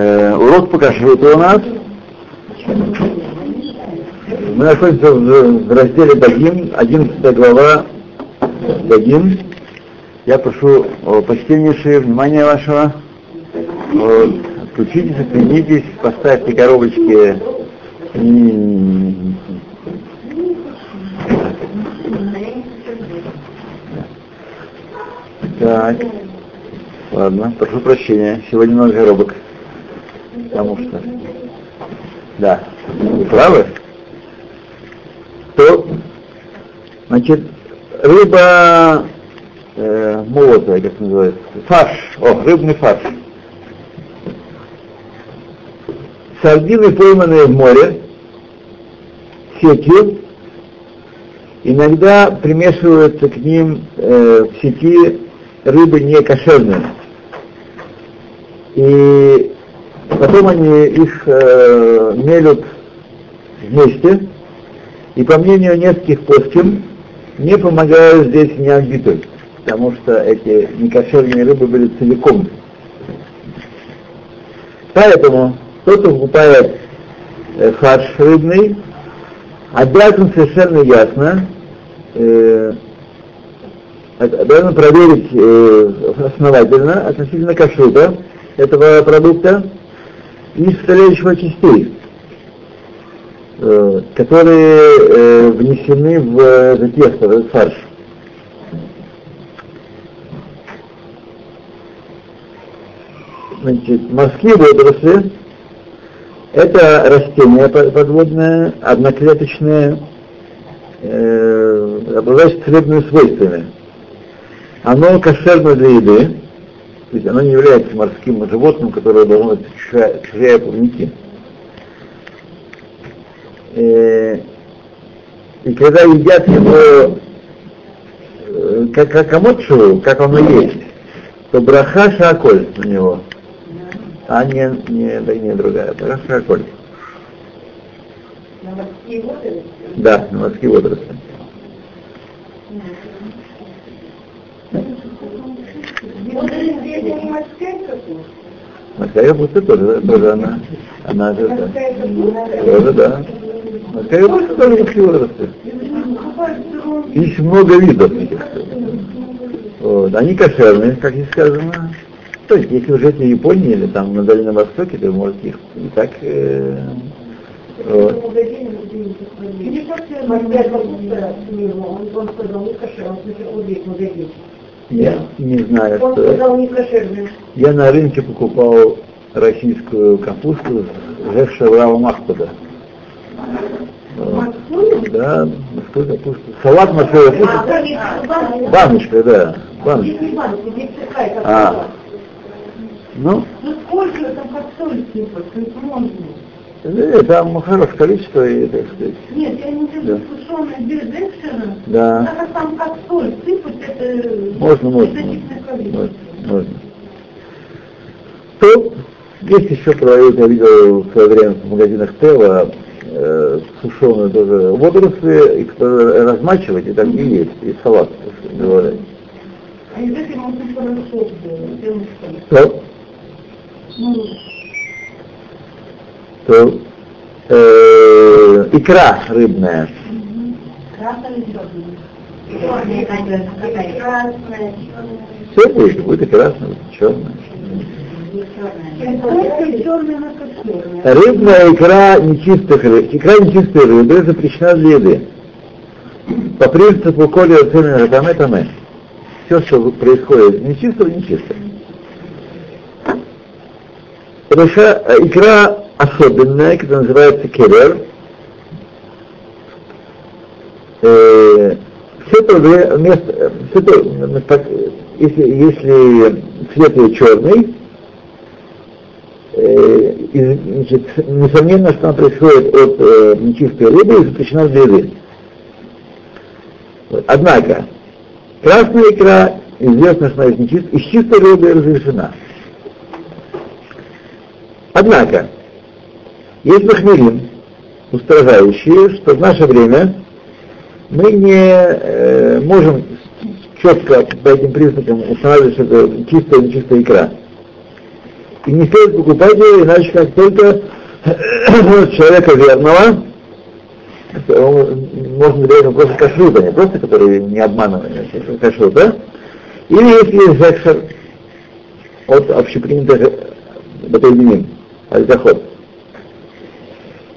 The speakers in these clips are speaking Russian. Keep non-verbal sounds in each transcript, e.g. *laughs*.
Э, урок по кашруту у нас. Мы находимся в, в разделе Дагим, 11 глава Дагим. Я прошу о почтеннейшее внимание вашего. Вот. Отключитесь, отменитесь, поставьте коробочки. Так. Ладно, прошу прощения. Сегодня много коробок. Потому что... Да. Вы правы? То, значит, рыба э, молотая, как называется, фарш, о, рыбный фарш. Сардины, пойманные в море, сетью, иногда примешиваются к ним э, в сети рыбы не. И потом они их э, мелют вместе, и по мнению нескольких плоским, не помогают здесь не амбиты, потому что эти некошерные рыбы были целиком. Поэтому тот, кто покупает э, фарш рыбный, обязан совершенно ясно э, обязан проверить э, основательно относительно кашрута этого продукта и составляющего частей, э, которые э, внесены в это тесто, в этот фарш. Значит, морские водоросли – это растение подводное, одноклеточное, э, обладающее целебными свойствами оно кошерно для еды, то есть оно не является морским животным, которое должно быть чужая плавники. Э, и когда едят его э, как, как амотшу, как оно есть, то браха шаколь на него, а не, не, да, не другая, браха шаколь. На морские водоросли? Да, на морские водоросли. Морская капуста тоже, тоже она, она же, да. Тоже, да. Морская капуста тоже морские водоросли. Есть много видов этих. Вот. Они кошерные, как и сказано. То есть, если вы живете в Японии или там на Дальнем Востоке, то можете их и так... Э, вот. Я не знаю, Он что... сказал не кошерный. Я на рынке покупал российскую капусту с Шеврава Махпада. Да, морскую капусту. Салат морской капусты. Баночка, да. Баночка. Здесь не баночка, здесь такая, как А. Ну, Ну сколько там как соль сыпать, то есть можно. Э, там хорошее количество, и, так сказать. Нет, я не Да. вижу сушеная бездекшена. Да. Так как там как соль сыпать, это Можно, можно. Можно, можно. То есть еще продают, я видел в свое время в магазинах Тева, э, сушеные тоже водоросли, их надо размачивать и так и есть, и салат говорят. А из этого можно порошок делать, делать что? То, Ну, то э, икра рыбная. красная красная, Все будет, будет и красное, будет и черная. Рыбная икра нечистых рыб, икра нечистой рыбы запрещена для еды. По принципу коли оценено таме таме. Все, что происходит нечистого, нечисто. Потому что икра особенная, которая называется келер. Э, все это вместо, э, все это, э, если, если цвет ее черный, э, значит, несомненно, что она происходит от э, нечистой рыбы и запрещена для еды. Однако, красная икра, известно, что она из, нечистой, из чистой рыбы разрешена. Однако, есть махмерим, устражающие, что в наше время мы не э, можем четко по этим признакам устанавливать, что это чистая или нечистая икра. И не стоит покупать ее, иначе как только *clears throat* человека верного, можно он просто кашрута, не просто который не обманывает, а кашрута, или если зекшер от общепринятых батальонин, аль-заход.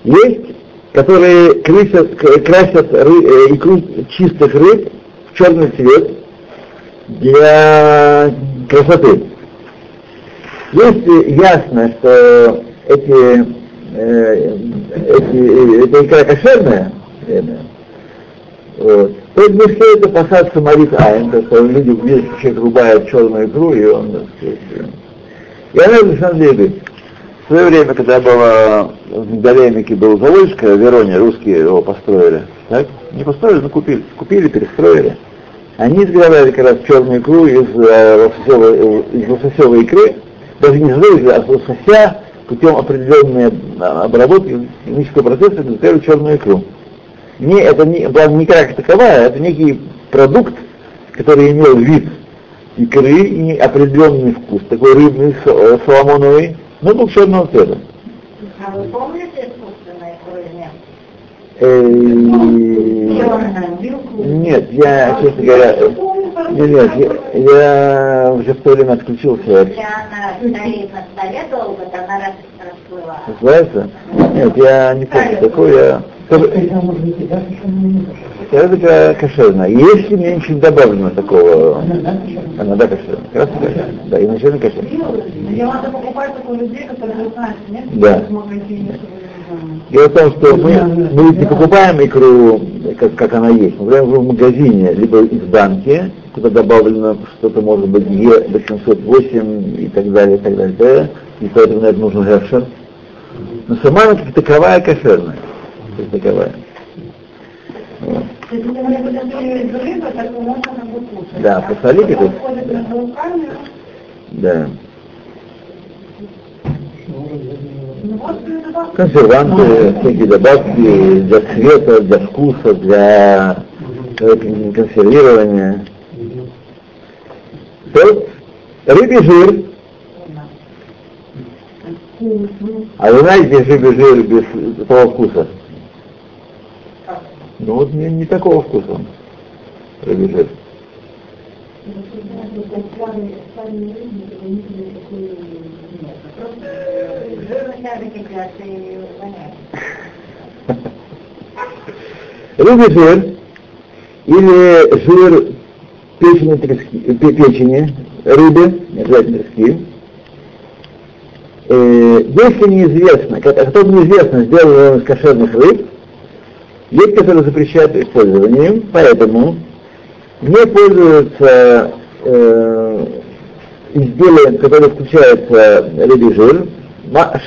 Есть, которые красят, красят ры, э, икру чистых рыб в черный цвет для красоты. Если ясно, что эти, э, эти, эта икра кошерная, вот, то не стоит опасаться молит Айн, то что люди видят, что человек рубает черную икру, и он, и она совершенно В свое время, когда было в Мигдалемике был заводчик, в Вероне, русские его построили, так? Не построили, но купили. Купили, перестроили. Они изготовляли как раз черную икру из, э, лососевой, из лососевой икры, даже не из а с лосося, путем определенной обработки химического процесса изготовили черную икру. Не, это не, была не как таковая, это некий продукт, который имел вид икры и определенный вкус, такой рыбный, э, соломоновый, но был черного цвета. А вы помните искусственное нет? Нет, я, честно говоря, нет, нет, я, я уже в то время отключился. Если она стоит на столе долго, то она расплывается. Расплывается? Нет, я не помню такое. Я... Это кошерно. Если меньше добавлено такого, она да кошерна. Как раз кошерна. Да, изначально кошерна. Ее надо покупать у людей, которые знают, нет? Да. Дело в том, что мы, мы не покупаем икру, как, как она есть, мы покупаем в магазине, либо из банки, куда добавлено что-то, может быть, Е808 и так далее, и так далее, и поэтому на это нужен гершер. Но сама она как таковая кошерная. Как таковая. Вот. Да, посолите тут. Да. Консерванты, всякие добавки для цвета, для вкуса, для консервирования. То рыбий жир. А вы знаете, рыбий жир без того вкуса? Ну вот не, не такого вкуса он, рыбий жир. Рыбий жир или жир печени, трески, печени рыбы, не обязательно трески, э, если неизвестно, кто неизвестно, сделал из кошерных рыб, есть, которые запрещают использование поэтому не пользуются э, изделием, которое включается рыбий жир,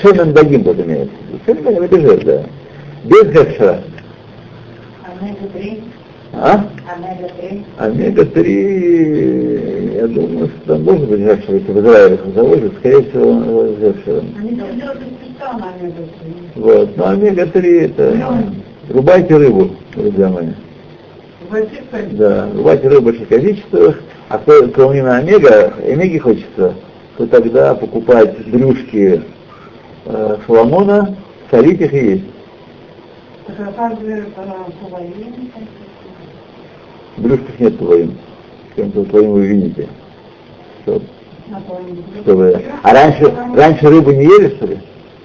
шемен дагим вот имеется. Шемен рыбий жир, да. Без гекшера. Омега-3. А? Омега-3. Омега-3, я думаю, что там должен быть гекшер, если в Израиле их заводят, скорее всего, с гекшером. Они делают специально омега-3. Вот, но омега-3 это... Рубайте рыбу, друзья мои. Да, рубайте рыбу в больших количествах, а кто, кроме омега, омеги хочется, то тогда покупать брюшки э, Соломона, солить их и есть. Брюшках нет твоим. Кем-то твоим вы видите. Что, что вы... А раньше, раньше рыбу не ели, что ли?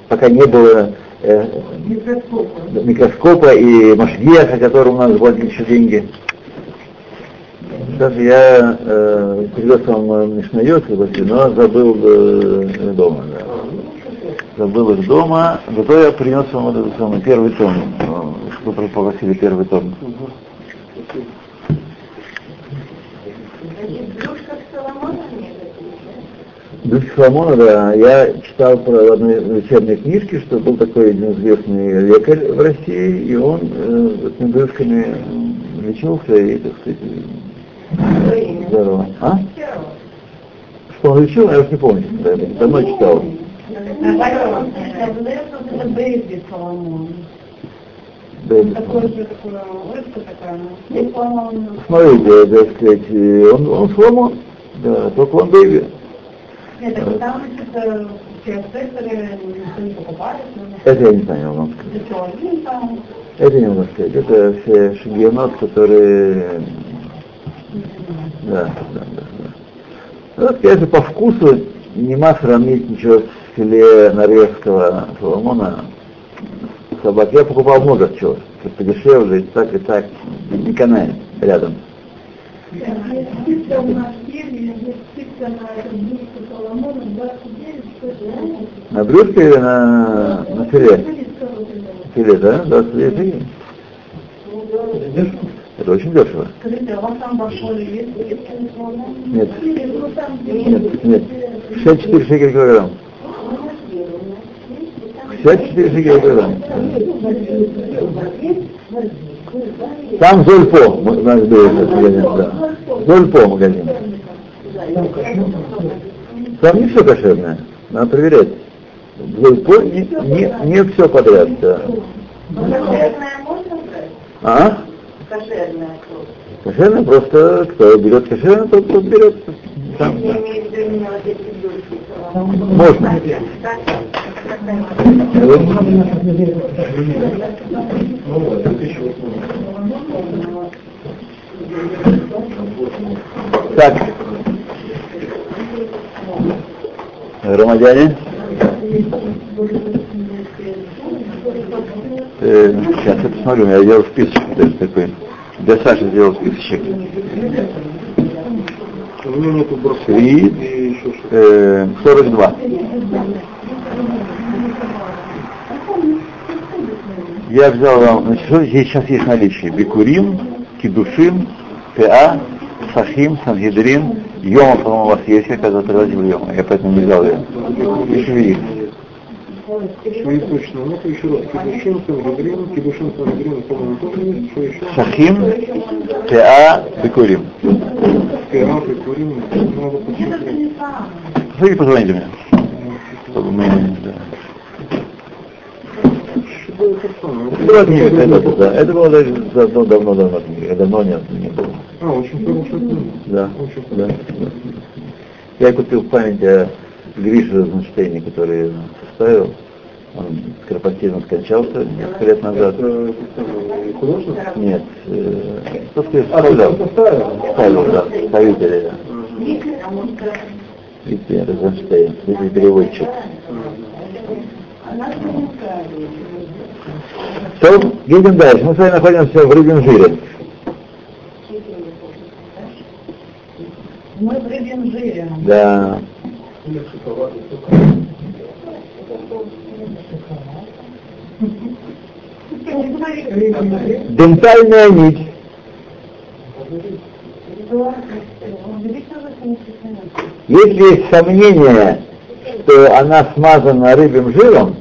Пока не было э, Микроскопа. микроскопа и машгеха, который у нас платили еще деньги. Даже я э, привез вам Мишнайот, но забыл э, дома. Да. Забыл их дома, зато я принес вам вот этот самый первый том, э, что попросили первый том. Брюшка Соломона нет? Дух Соломона, да, я читал про в одной вечерней книжке, что был такой один известный лекарь в России, и он э, этими брюшками лечился и, так сказать, здорово. А? Что он лечил, я уж не помню, да, давно читал. Такая. И, по-моему, Смотрите, так сказать, он, он Соломон, да, только он бэйби. Нет, так там что-то все никто не покупает. но Это я не знаю, вам сказать. Это? Это не могу сказать. Это все шагиенот, которые... Да, да, да. да. Ну, вот, конечно, по вкусу нема сравнить ничего с филе норвежского Соломона. Собак. Я покупал много чего. Подешевле, и так, и так. Не канает рядом. Птица у нас съели, есть птица на этом блюдце Соломона, 29, что это? На брюшке или на, на филе? Филе, да? 29 гривен. Это очень дешево. Скажите, а у вас там большой есть? Нет. Нет, нет. 64 шекеля килограмм. 64 шекеля килограмм. Там Зольпо, у нас был этот магазин, да. Зольпо магазин. Там не все кошерное, надо проверять. Зольпо не, не, не все подряд, да. Кошерная можно? А? Кошерная Кошерное просто, кто берет кошерное, тот, тот берет. Там, Я да. имею в виду именно вот эти блюдки Соломон. Можно. Так. Громадяне. Э, сейчас я посмотрю, я делал список даже такой. Для Саши сделал списочек. И. Э, 42. Я взял вам, значит, что здесь сейчас есть в наличии? Бикурим, Кидушим, ПА, Сахим, Сангидрин, Йома, по-моему, у вас есть, я когда привозил Йома, я поэтому не взял ее. И Швеи. Швеи точно нет, еще раз. Кедушин, Сангидрин, Кедушин, Сангидрин, по-моему, тоже есть. Что еще? Сахим, ПА, Бикурим. Пират и Курим. Надо посмотреть. Посмотрите, позвоните мне, чтобы мы... Да. Это? Это когда-то, да. Это было даже давно, давно, давно не было. А, очень хорошая книга. Да, Очень да. да. Я купил память о Грише Розенштейне, который составил. Он скоропостижно скончался несколько лет назад. Это художник? Нет, э, кто А, ты составлял. что составил? Ставил, да, ставители, да. Витя Розенштейн, переводчик. То, едем дальше. Мы с вами находимся в рыбьем жире. Мы в. Да. Дентальная нить. Если есть сомнение, что она смазана рыбьим жиром,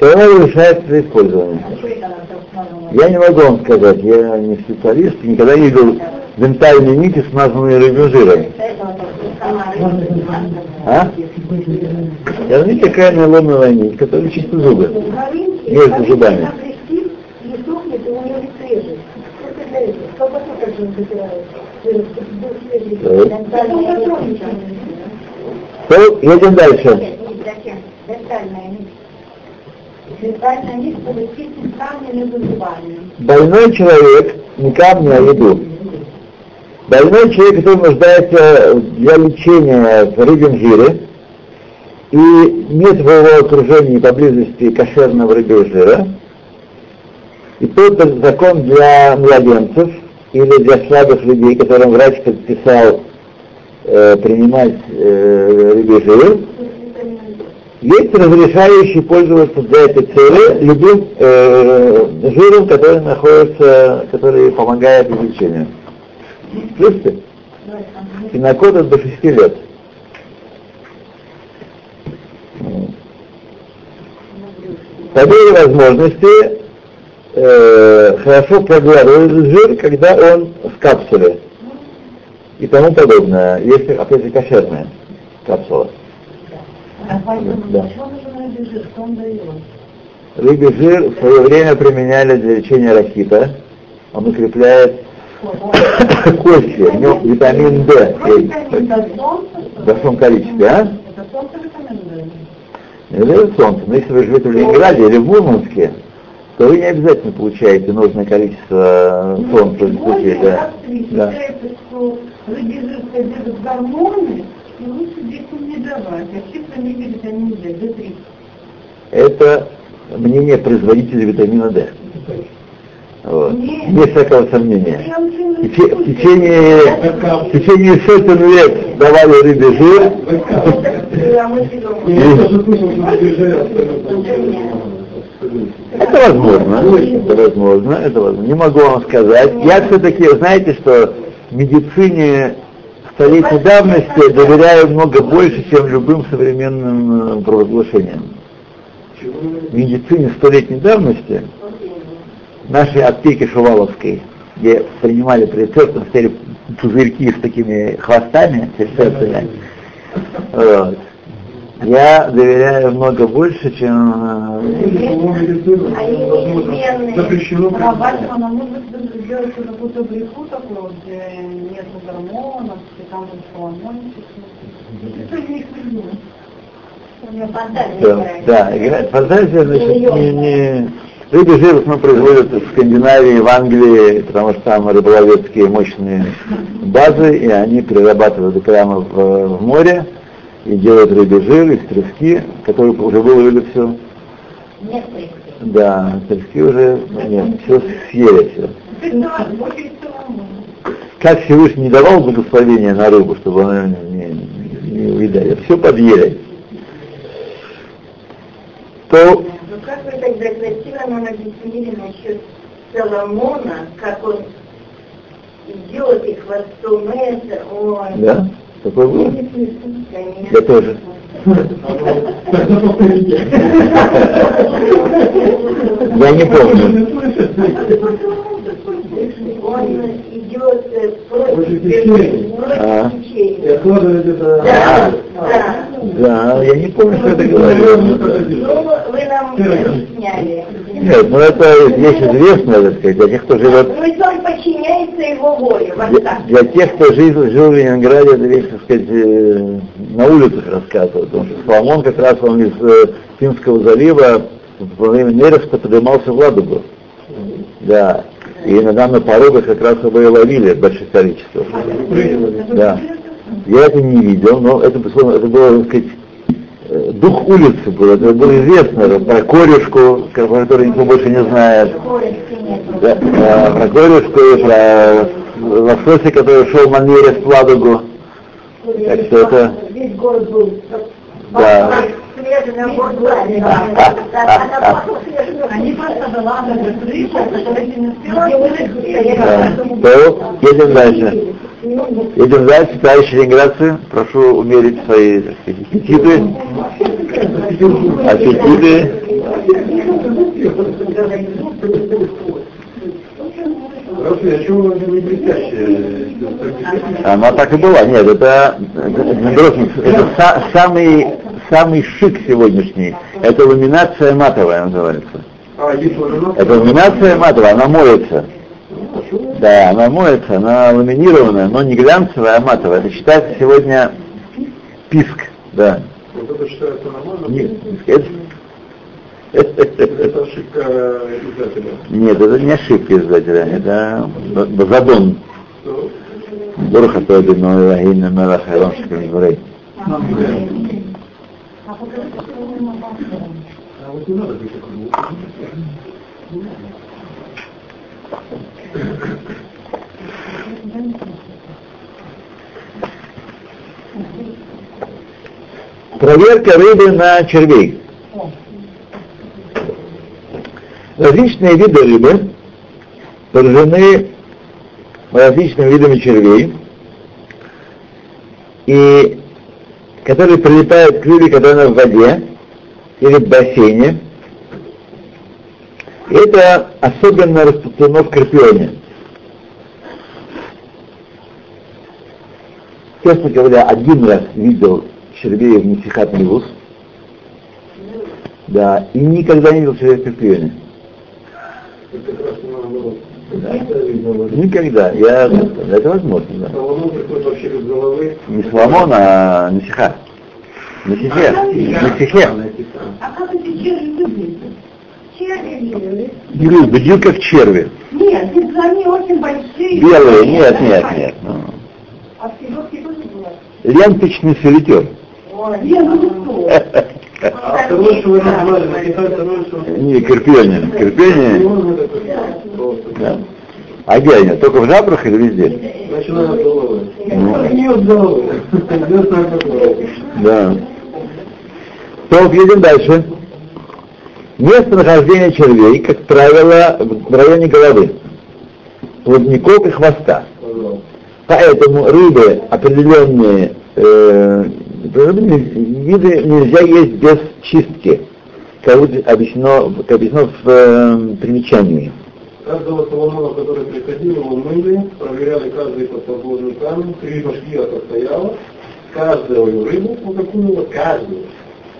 то она разрешается для использования. Я не могу вам сказать, я не специалист, никогда не видел дентальные нити, смазанные рыбьим жиром. А? Я видите, такая нейлоновая нить, которая чистит зубы. Между зубами. То едем дальше. Больной человек, не камни, а еду. Больной человек, который нуждается для лечения в рыбьем жире, и нет в его окружении поблизости кошерного рыбьего жира, и тот закон для младенцев или для слабых людей, которым врач предписал э, принимать э, рыбий жир, есть разрешающий пользоваться для этой цели любым э, жиром, который находится, который помогает лечению. Слышите? Пинокод от до 6 лет. По мере возможности э, хорошо проглатывать жир, когда он в капсуле и тому подобное, если, опять же, кошерная капсула. Рыбий жир? В свое время применяли для лечения рахита. Он укрепляет *coughs* кости, в нем витамин D. в большом количестве, а? Это солнце витамин Это солнце. Но если вы живете в Ленинграде или в Мурманске, то вы не обязательно получаете нужное количество солнца в случае, да. да. Что гормоны, и лучше детям не давать, а чисто не витамин D, D3. Это мнение производителя витамина D. Вот. Нет. Без всякого сомнения. В те- в течение, в течение сотен лет давали рыбий жир, Это возможно, это возможно, это возможно. Не могу вам сказать. Я все-таки, знаете, что медицине столетней давности доверяю много больше, чем любым современным э, провозглашениям. В медицине столетней давности нашей аптеки Шуваловской, где принимали по рецептам, стояли пузырьки с такими хвостами, с рецептами, вот. я доверяю много больше, чем э, Запрещено. Нам нужно сделать какую-то бреху такую, где нет гормонов, где там вот соломончик. Это не их придумать. Да, да, играть фантазия, значит, не, не... Рыбий жир мы производят в Скандинавии, в Англии, потому что там рыболовецкие мощные базы, и они перерабатывают прямо в, в море и делают рыбий жир из трески, который уже выловили все. Нет, Да, трески уже, нет, все съели все. Как Всевышний не давал благословения на рыбу, чтобы она не, не, не уедали, все подъели. То Ну как вы тогда красиво нам объяснили насчет Соломона, как он идет и хвостом это, ой. Да? Такое было? Конечно. Я тоже. Я не помню. *laughs* Он идет э, против течения. А. откладывать это... Да, да. Да, я не помню, что это говорил. Ну, вы нам объясняли. Нет, ну это вещь известная, так сказать, для тех, кто живет То есть он подчиняется его воле, вот Для, так. для тех, кто жил, жил в Ленинграде, это вещь, так сказать, э, на улицах рассказывают, потому что Соломон как раз он из э, Финского залива во время нереста поднимался в Ладогу. Да. И иногда на порогах как раз его и ловили больших количествах. Да. Я это не видел, но это, это было, так сказать, э, дух улицы был, это было известно, про корюшку, которую никто больше не знает. Да, э, про корюшку про лосося, который шел на нерест в Ладогу. Так что это, Весь город был да. Они просто заладывали крышу, чтобы не Да. успела. Едем дальше. Едем дальше, товарищи ленинградцы, прошу умерить свои аппетиты. Аппетиты. А она не так и была. Нет, это, это, это са- самый, самый шик сегодняшний. Это ламинация матовая называется. А? Это ламинация матовая, она моется. Да, она моется, она ламинированная, но не глянцевая, а матовая. Это считается сегодня писк, да. Вот это считается нормально? Не- это- Это ошибка издателя. Нет, это не ошибка издателя, это б- базадон. Что? Борух Атоби, но Элохейна Проверка рыбы на червей. Различные виды рыбы поражены различными видами червей, и которые прилетают к рыбе, когда она в воде или в бассейне. И это особенно распространено в Карпионе. Честно говоря, один раз видел червей в Нефихат Ливус, да, и никогда не видел червей в Карпионе. Это как раз наоборот. Никогда. Я, это возможно, да. Соломон приходит вообще без головы. Не Соломон, а Насиха. Насихе. Насихе. А как эти черви выглядят? Черви. Бедил как черви. Нет, ведь они очень большие. Белые, нет, нет, нет. Ну. А? Ленточный солитер. Ой, нет, ну что? *laughs* А. Не, кирпионе. Кирпионе, А где они? Только в жабрах или везде? Головы. Ну. Не от головы. Так от головы. Да. То едем дальше. Местонахождение червей, как правило, в районе головы, плавников и хвоста. Поэтому рыбы определенные э, не- виды нельзя есть без чистки, как объяснено, как объяснено в э, примечании. Каждого Соломона, который приходил, его мыли, проверяли каждый подсоборный камень, три башкира стояла, каждую рыбу, ну какую каждую,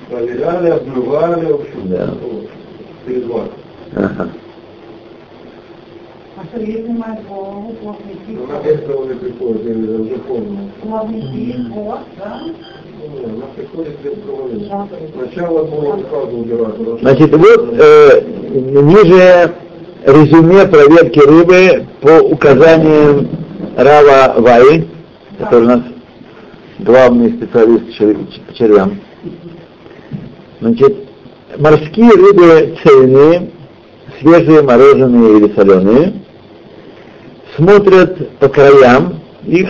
проверяли, обмывали, в общем, Да. вот, перед вами. Ага. А что если мать голову, плавники, Но на этого не приходит, я уже помню. плавники, вот, да? Она приходит без головы. Сначала было сразу что Значит, вот э, ниже резюме проверки рыбы по указаниям Рава Ваи, который у нас главный специалист по червям. Значит, морские рыбы цельные, свежие, мороженые или соленые, смотрят по краям их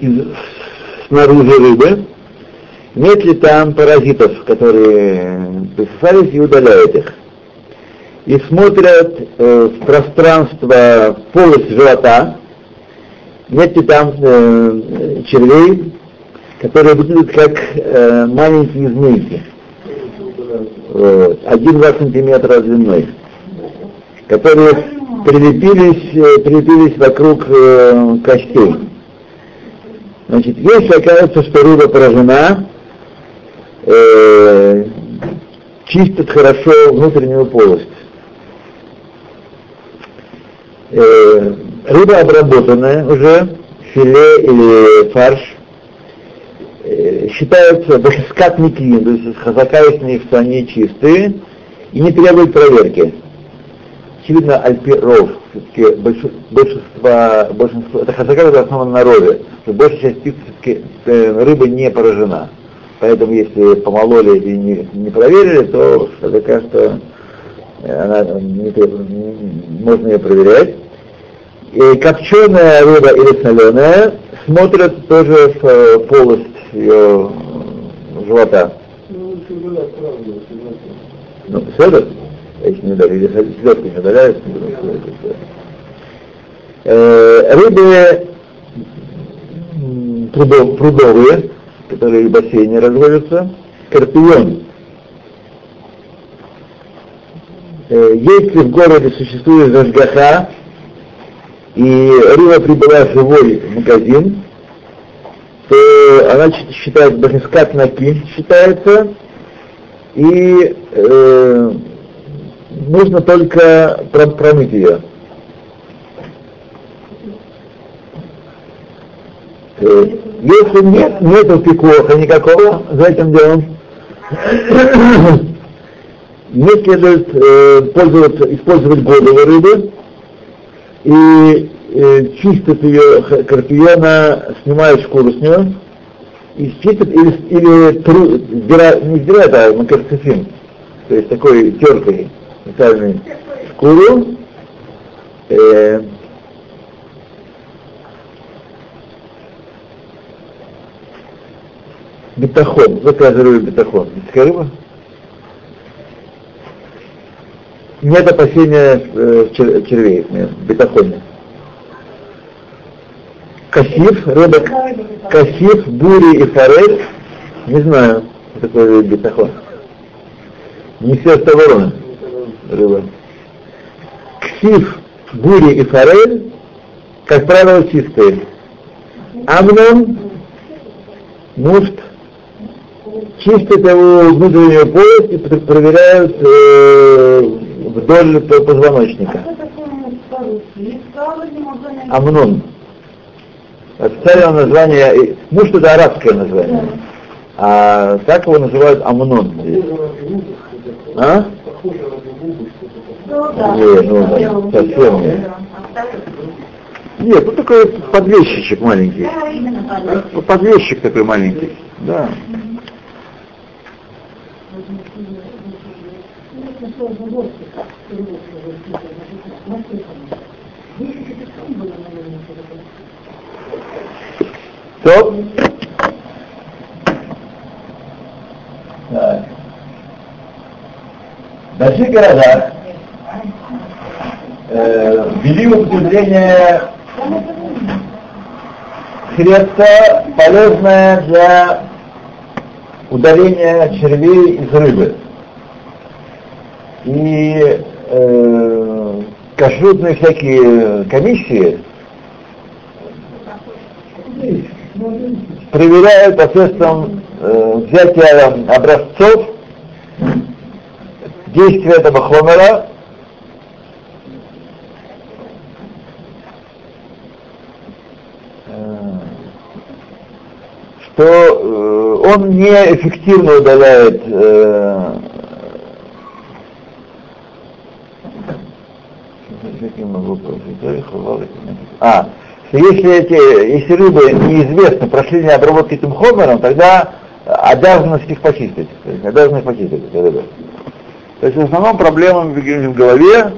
из- снаружи рыбы, нет ли там паразитов, которые присосались и удаляют их. И смотрят э, в пространство, полость живота, нет ли там э, червей, которые выглядят как э, маленькие змейки, вот, 1-2 сантиметра длиной, которые прилепились, э, прилепились вокруг э, костей. Значит, если окажется, что рыба поражена, э, чистят хорошо внутреннюю полость. Э, рыба обработанная уже, филе или фарш, э, считаются башискатники, то есть хазака из них, что они чистые и не требуют проверки. Очевидно, альпиров, все-таки большинство, большинство, это хазака, это основано на рове, что большая часть птиц все-таки э, рыба не поражена. Поэтому если помололи и не, не проверили, то хазака, что она не не- можно ее проверять. И копченая рыба или соленая смотрят тоже в э, полость ее э, живота. ну, убирать сразу, если нет. Ну, не удаляют, или селедку не удаляют, Э, рыбы прудов- прудовые, которые в бассейне разводятся, карпион. Э, Если в городе существует зажгаха, и рыба прибыла в живой магазин, то она считается, бахискат наки считается, и э, нужно только про- промыть ее. Э, Если нет, нету пикоха никакого за этим делом, не следует э, пользоваться, использовать голову рыбы и э, чистят ее карпиона, снимают шкуру с нее и чистят или, или тру, сдира- не сдирают, а макарцефин, то есть такой теркой специальной шкуру, э, бетахон, заказываю бетахон. Дикая рыба? Нет опасения э, чер- червей, в бетахоне. Кассив, рыба, кассив, бури и форель, не знаю, что такое бетахон. Не сердце ворона, рыба. Ксив, бури и форель, как правило, чистые. Амнон, муфт, чистят его внутреннюю полость и пр- проверяют э, вдоль по- позвоночника. А? Амнон. Официальное название, муж это арабское название, а так его называют Амнон. А? Ну да. Не, ну, да, совсем нет. Нет, ну такой подвесчичек маленький. Подвесчик такой маленький. Да. Стоп. Так. В больших городах э, ввели употребление средство, полезное для удаления червей из рыбы. И э, кашрутные всякие комиссии проверяют посредством э, взятия образцов действия этого хомера э, что э, он неэффективно удаляет э, как я могу прочитать? А, что если эти, если рыбы неизвестны, прошли не обработки этим хомером, тогда обязанность их почистить. То есть обязаны их почистить эти рыбы. То есть в основном проблема в голове,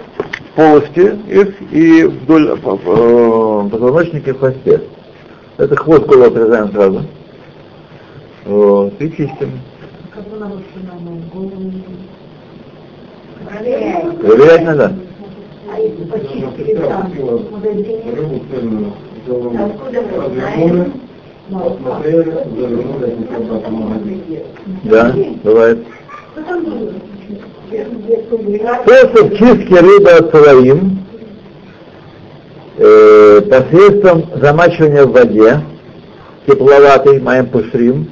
в полости их и вдоль э, э, позвоночника и хвосте. Это хвост голову отрезаем сразу. Вот, и чистим. Проверять надо. А если почистили там, цельную. сделали Откуда мы развернули, посмотрели, завернули, магазин. Да, бывает. Способ чистки рыбы от соловин э, посредством замачивания в воде, тепловатой, маем пушрим,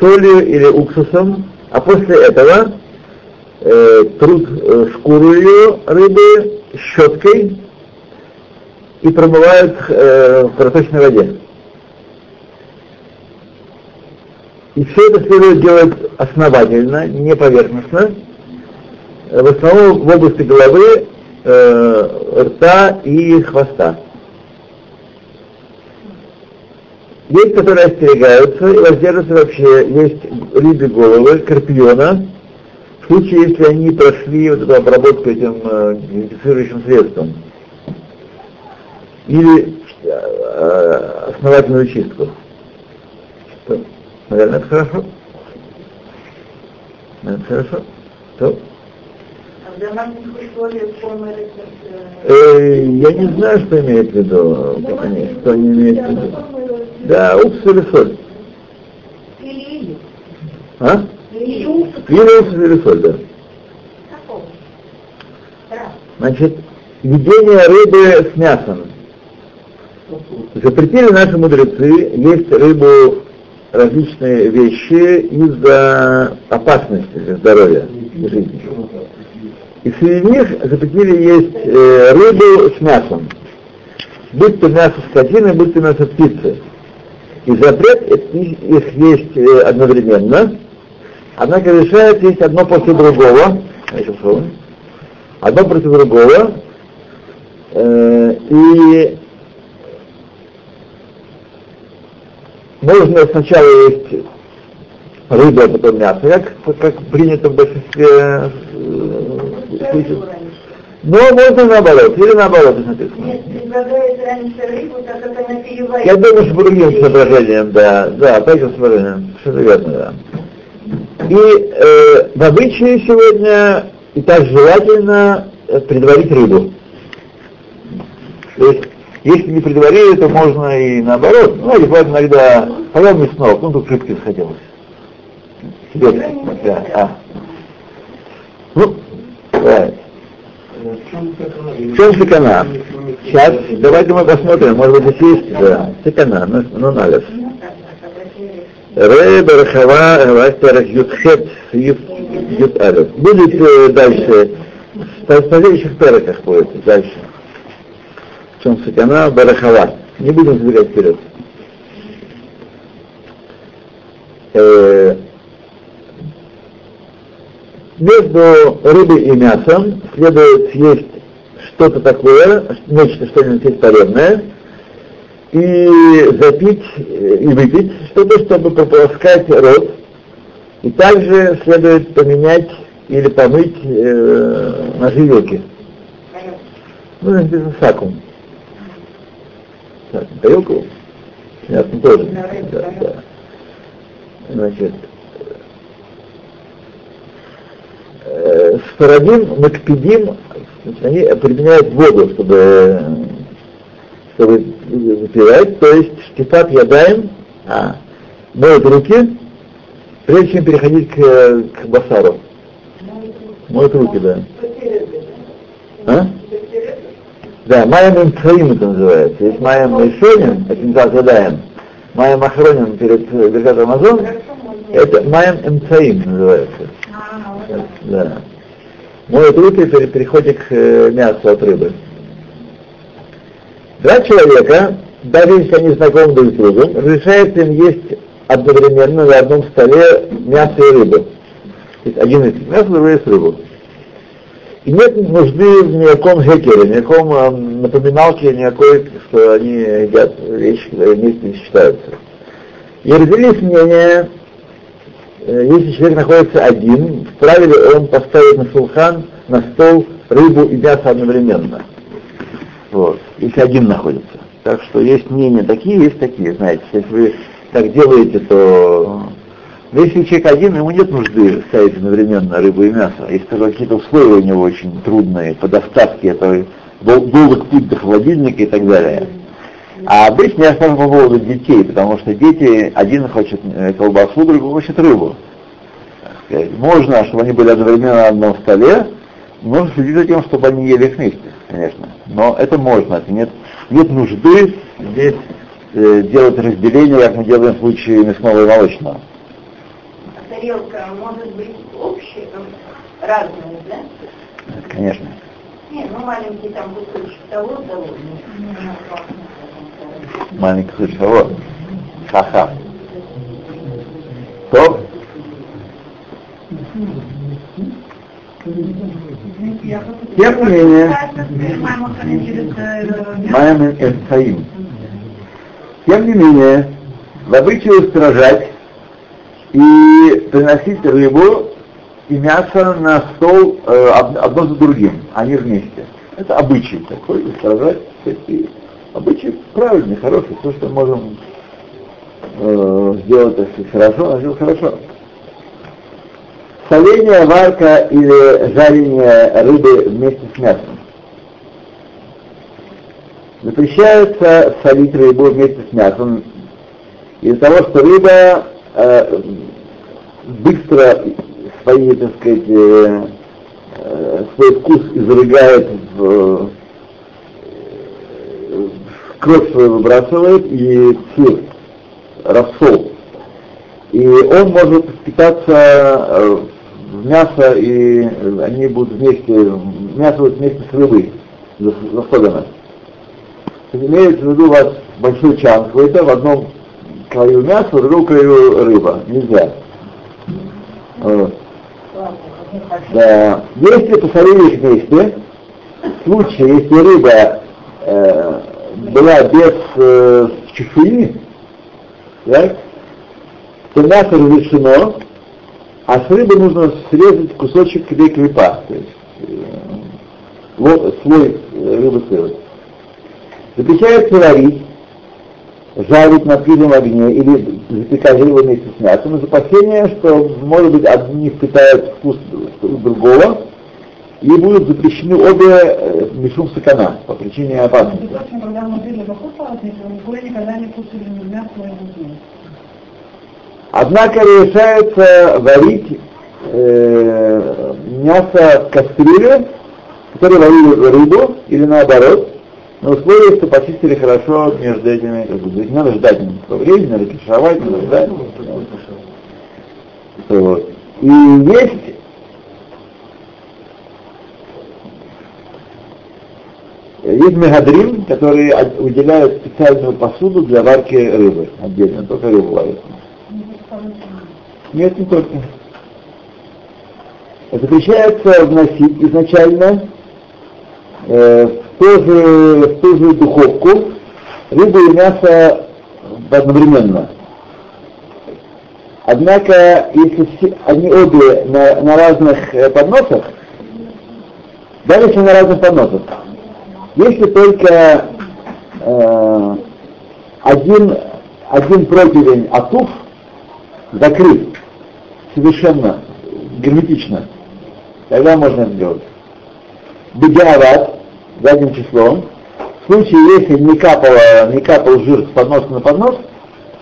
солью или уксусом, а после этого э, труд э, шкуру ее рыбы щеткой и промывают э, в проточной воде. И все это следует делать основательно, не поверхностно, в основном в области головы, э, рта и хвоста. Есть, которые остерегаются и воздерживаются вообще. Есть рыбьи головы, карпиона, случае, если они прошли вот эту обработку этим э, дезинфицирующим средством. Или э, основательную чистку. Что? Наверное, это хорошо. Наверное, хорошо. То. А в домашних условиях хомер это... Э, я не знаю, что имеет в виду, что они имеют в виду. Да, уксус или соль. Или А? Или уксус. Или уксус или соль, да. Значит, едение рыбы с мясом. Запретили наши мудрецы есть рыбу различные вещи из-за опасности для здоровья и жизни. И среди них запретили есть э, рыбу с мясом. Будь то мясо скотины, будь то мясо птицы. И запрет их есть э, одновременно, однако решает есть одно после другого, одно против другого, э, и можно сначала есть рыбу, а потом мясо, как, как принято в большинстве э, случаев. Но можно наоборот, или наоборот, написано. Нет. Я думаю, что по другим соображениям, да, да, по этим соображениям, что верно, да. И э, в обычае сегодня и так желательно э, предварить рыбу. То есть, если не предварили, то можно и наоборот. Ну, и бывает иногда поел мясного, ну, тут рыбки захотелось. Себе, да, а. Ну, бывает. В чем сакана? Сейчас, давайте мы посмотрим, может быть, здесь есть, да, сакана, ну, ну, налез. Ре Барахава Растарах Ютхет Ют Алев. Будет э, дальше, в следующих переках будет дальше. в чем сакана барахава. Не будем забегать вперед. Э, между рыбой и мясом следует съесть что-то такое, нечто, что-нибудь есть полезное, и запить и выпить что-то, чтобы прополоскать рот. И также следует поменять или помыть э, ножи. Ну, это сакум. Сакум. Тарелку? Мясом тоже. Да, да. Значит, э, Сфарадим, Макпидим, они применяют воду, чтобы, чтобы выпивать, то есть штифат ядаем, а, моют руки, прежде чем переходить к, к басару. Моют руки, да. А? Да, Майям Имцаим это называется. Есть Майям Ишоним, это не так задаем. Майям Ахроним перед Беркат Амазон, это Майям Имцаим называется. Да. Моют руки при переходе к э, мясу от рыбы. Два человека, даже если они знакомы друг с другом, разрешается им есть одновременно на одном столе мясо и рыбу. То есть один из мясо, другой из рыбу. И нет нужды в никаком хекере, никаком э, напоминалке, никакой, что они едят вещи, которые вместе не считаются. И разделились мнения, э, если человек находится один, вправе ли он поставить на сулхан, на стол рыбу и мясо одновременно. Вот, если один находится. Так что есть мнения такие, есть такие, знаете. Если вы так делаете, то но если человек один, ему нет нужды ставить одновременно рыбу и мясо. Если какие-то условия у него очень трудные по доставке, это дол- долгий путь до холодильника и так далее. А обычно я скажу по поводу детей, потому что дети, один хочет э, колбасу, другой хочет рыбу. Можно, чтобы они были одновременно на одном столе, нужно следить за тем, чтобы они ели их вместе, конечно. Но это можно, это нет, нет нужды здесь э, делать разделение, как мы делаем в случае мясного и молочного. тарелка может быть общая, там, разная, да? Конечно. Не, ну маленький там кусочек того, того. Маленький кусочек того. Ха-ха. Топ. Тем не менее, Маем Эсаим. Тем не менее, в обычае устражать и приносить рыбу и мясо на стол э, од- одно за другим, а не вместе. Это обычай такой, устражать. Обычай правильный, хороший, то, что можем э, сделать сказать, хорошо, а хорошо. Соление, варка или жарение рыбы вместе с мясом. Запрещается солить рыбу вместе с мясом из-за того, что рыба э, быстро свои, так сказать, э, э, свой вкус изрыгает в, э, кровь свою выбрасывает и цвет, рассол. И он может впитаться э, в мясо, и они будут вместе, мясо будет вместе с рыбой засолено. Имеется в виду у вас большой чан какой-то, в одном краю мясо, в другом краю рыба. Нельзя. Да. Если посолили их вместе, в случае, если рыба э, была без э, чешуи, так, то мясо разрешено, а с рыбы нужно срезать кусочек то есть э, вот, слой рыбы сырой. Запрещается варить, жарить на пыльном огне или запекать рыбу вместе с мясом, из опасения, что, может быть, одни впитают вкус другого, и будут запрещены обе э, мишум сакана по причине опасности. Когда мы жили в Ахуталасе, никогда не ни мясо, рыбу. Однако решается варить э, мясо в кастрюле, в которой варили рыбу, или наоборот, на условии, что почистили хорошо между этими, как бы, не надо ждать никакого времени, надо кишевать, надо ждать. Вот. И есть Есть мегадрим, которые от- выделяют специальную посуду для варки рыбы. Отдельно, только рыбу варят. Нет, не только. Запрещается вносить изначально э, в, ту же, в ту же духовку рыбу и мясо одновременно. Однако, если все- они обе на, на разных э, подносах, даже если на разных подносах, если только э, один, один противень атуф закрыт совершенно герметично, тогда можно это сделать. Бедиават, задним числом, в случае, если не, капало, не капал жир с подноса на поднос,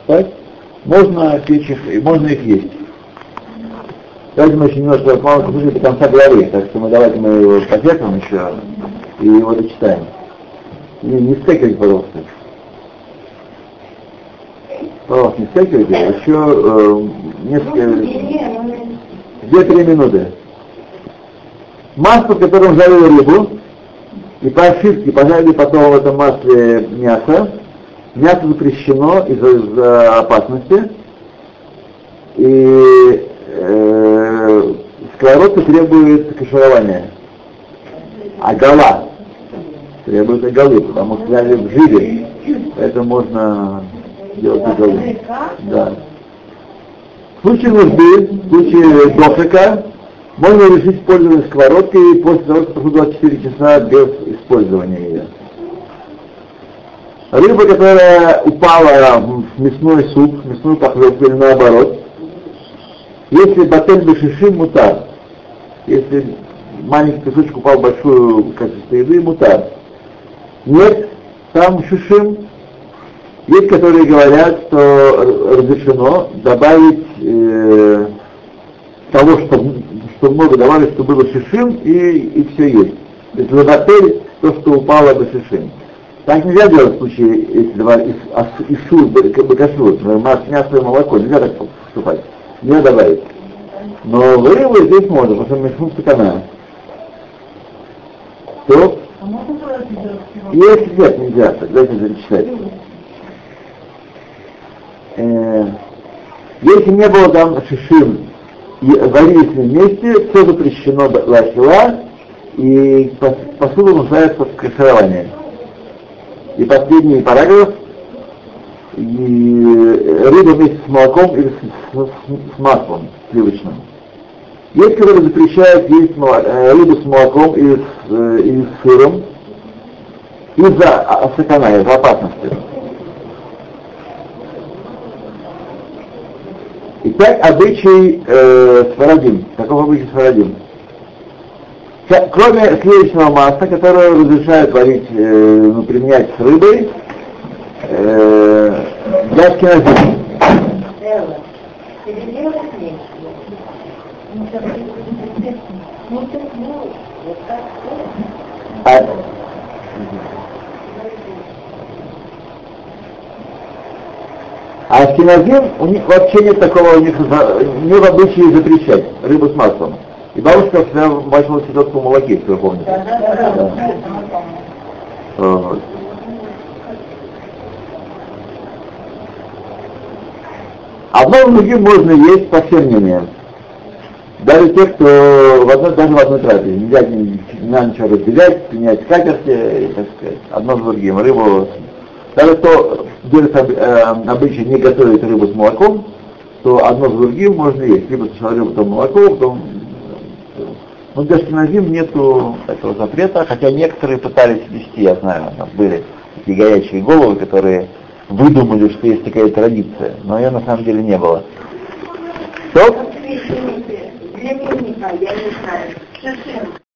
так, можно, печь их, можно их есть. Давайте мы еще немножко мало послушаем до конца главы, так что мы давайте мы его потерпим еще и его дочитаем. Не, не стекайте, пожалуйста. Пожалуйста, не стекайте, еще э, несколько, две-три минуты. Масло, которым жарили рыбу, и по ошибке пожарили потом в этом масле мясо, мясо запрещено из-за из-за опасности, и э, сковородка требует каширования. А гола требует оголы, потому что взяли в жире, поэтому можно делать оголы. Да. В случае нужды, в случае дохлика, можно решить использование сковородкой после того, прошло 24 часа без использования ее. Рыба, которая упала в мясной суп, в мясную похлебку или наоборот, если батель бешишим мутар, если маленький кусочек упал в большую качество еды, мутар. Нет, там шишим, есть, которые говорят, что разрешено добавить э, того, что, что много добавить, что было шишим, и, и все есть. То есть то, что упало бы шишим. Так нельзя делать в случае, если два из, ас- из шур, бакашур, мясо и молоко, нельзя так поступать. Нельзя добавить. Но рыбу здесь можно, потому что мешмут стакана. То, А если нет, нельзя, так дайте зачитать. Э, если не было там шишим и варились вместе, все запрещено лахила, и пос- посуда в каширование. И последний параграф, и рыба вместе с молоком или с, с- с маслом сливочным. Есть, которые запрещают есть э, рыбу с молоком или с, э, или с сыром из-за а- сатана, из-за опасности. Итак, обычай э, сварадим. Каков обычай сварадим? Ся- Кроме сливочного масла, которое разрешают варить, э, ну, применять с рыбой, э, для ашкеназим. Элла, переделать нечего. Ну, так, ну, вот так вот. А, а ашкеназим, у них вообще нет такого, у них не в обычае запрещать рыбу с маслом. И бабушка всегда мачивала селедку в молоке, если вы помните. Да. Вот. Одно с другим можно есть по всем мнениям. Даже те, кто в одной, даже в одной трапезе. Нельзя ни- не надо ничего разделять, менять скатерти, и, так сказать, одно с другим. Рыбу, даже кто делает э, обычай не готовит рыбу с молоком, то одно с другим можно есть. Либо сначала рыбу, потом молоко, потом... э, Но для шкиназим нету этого запрета, хотя некоторые пытались вести, я знаю, там были такие горячие головы, которые выдумали, что есть такая традиция, но ее на самом деле не было. Что? Для я не знаю,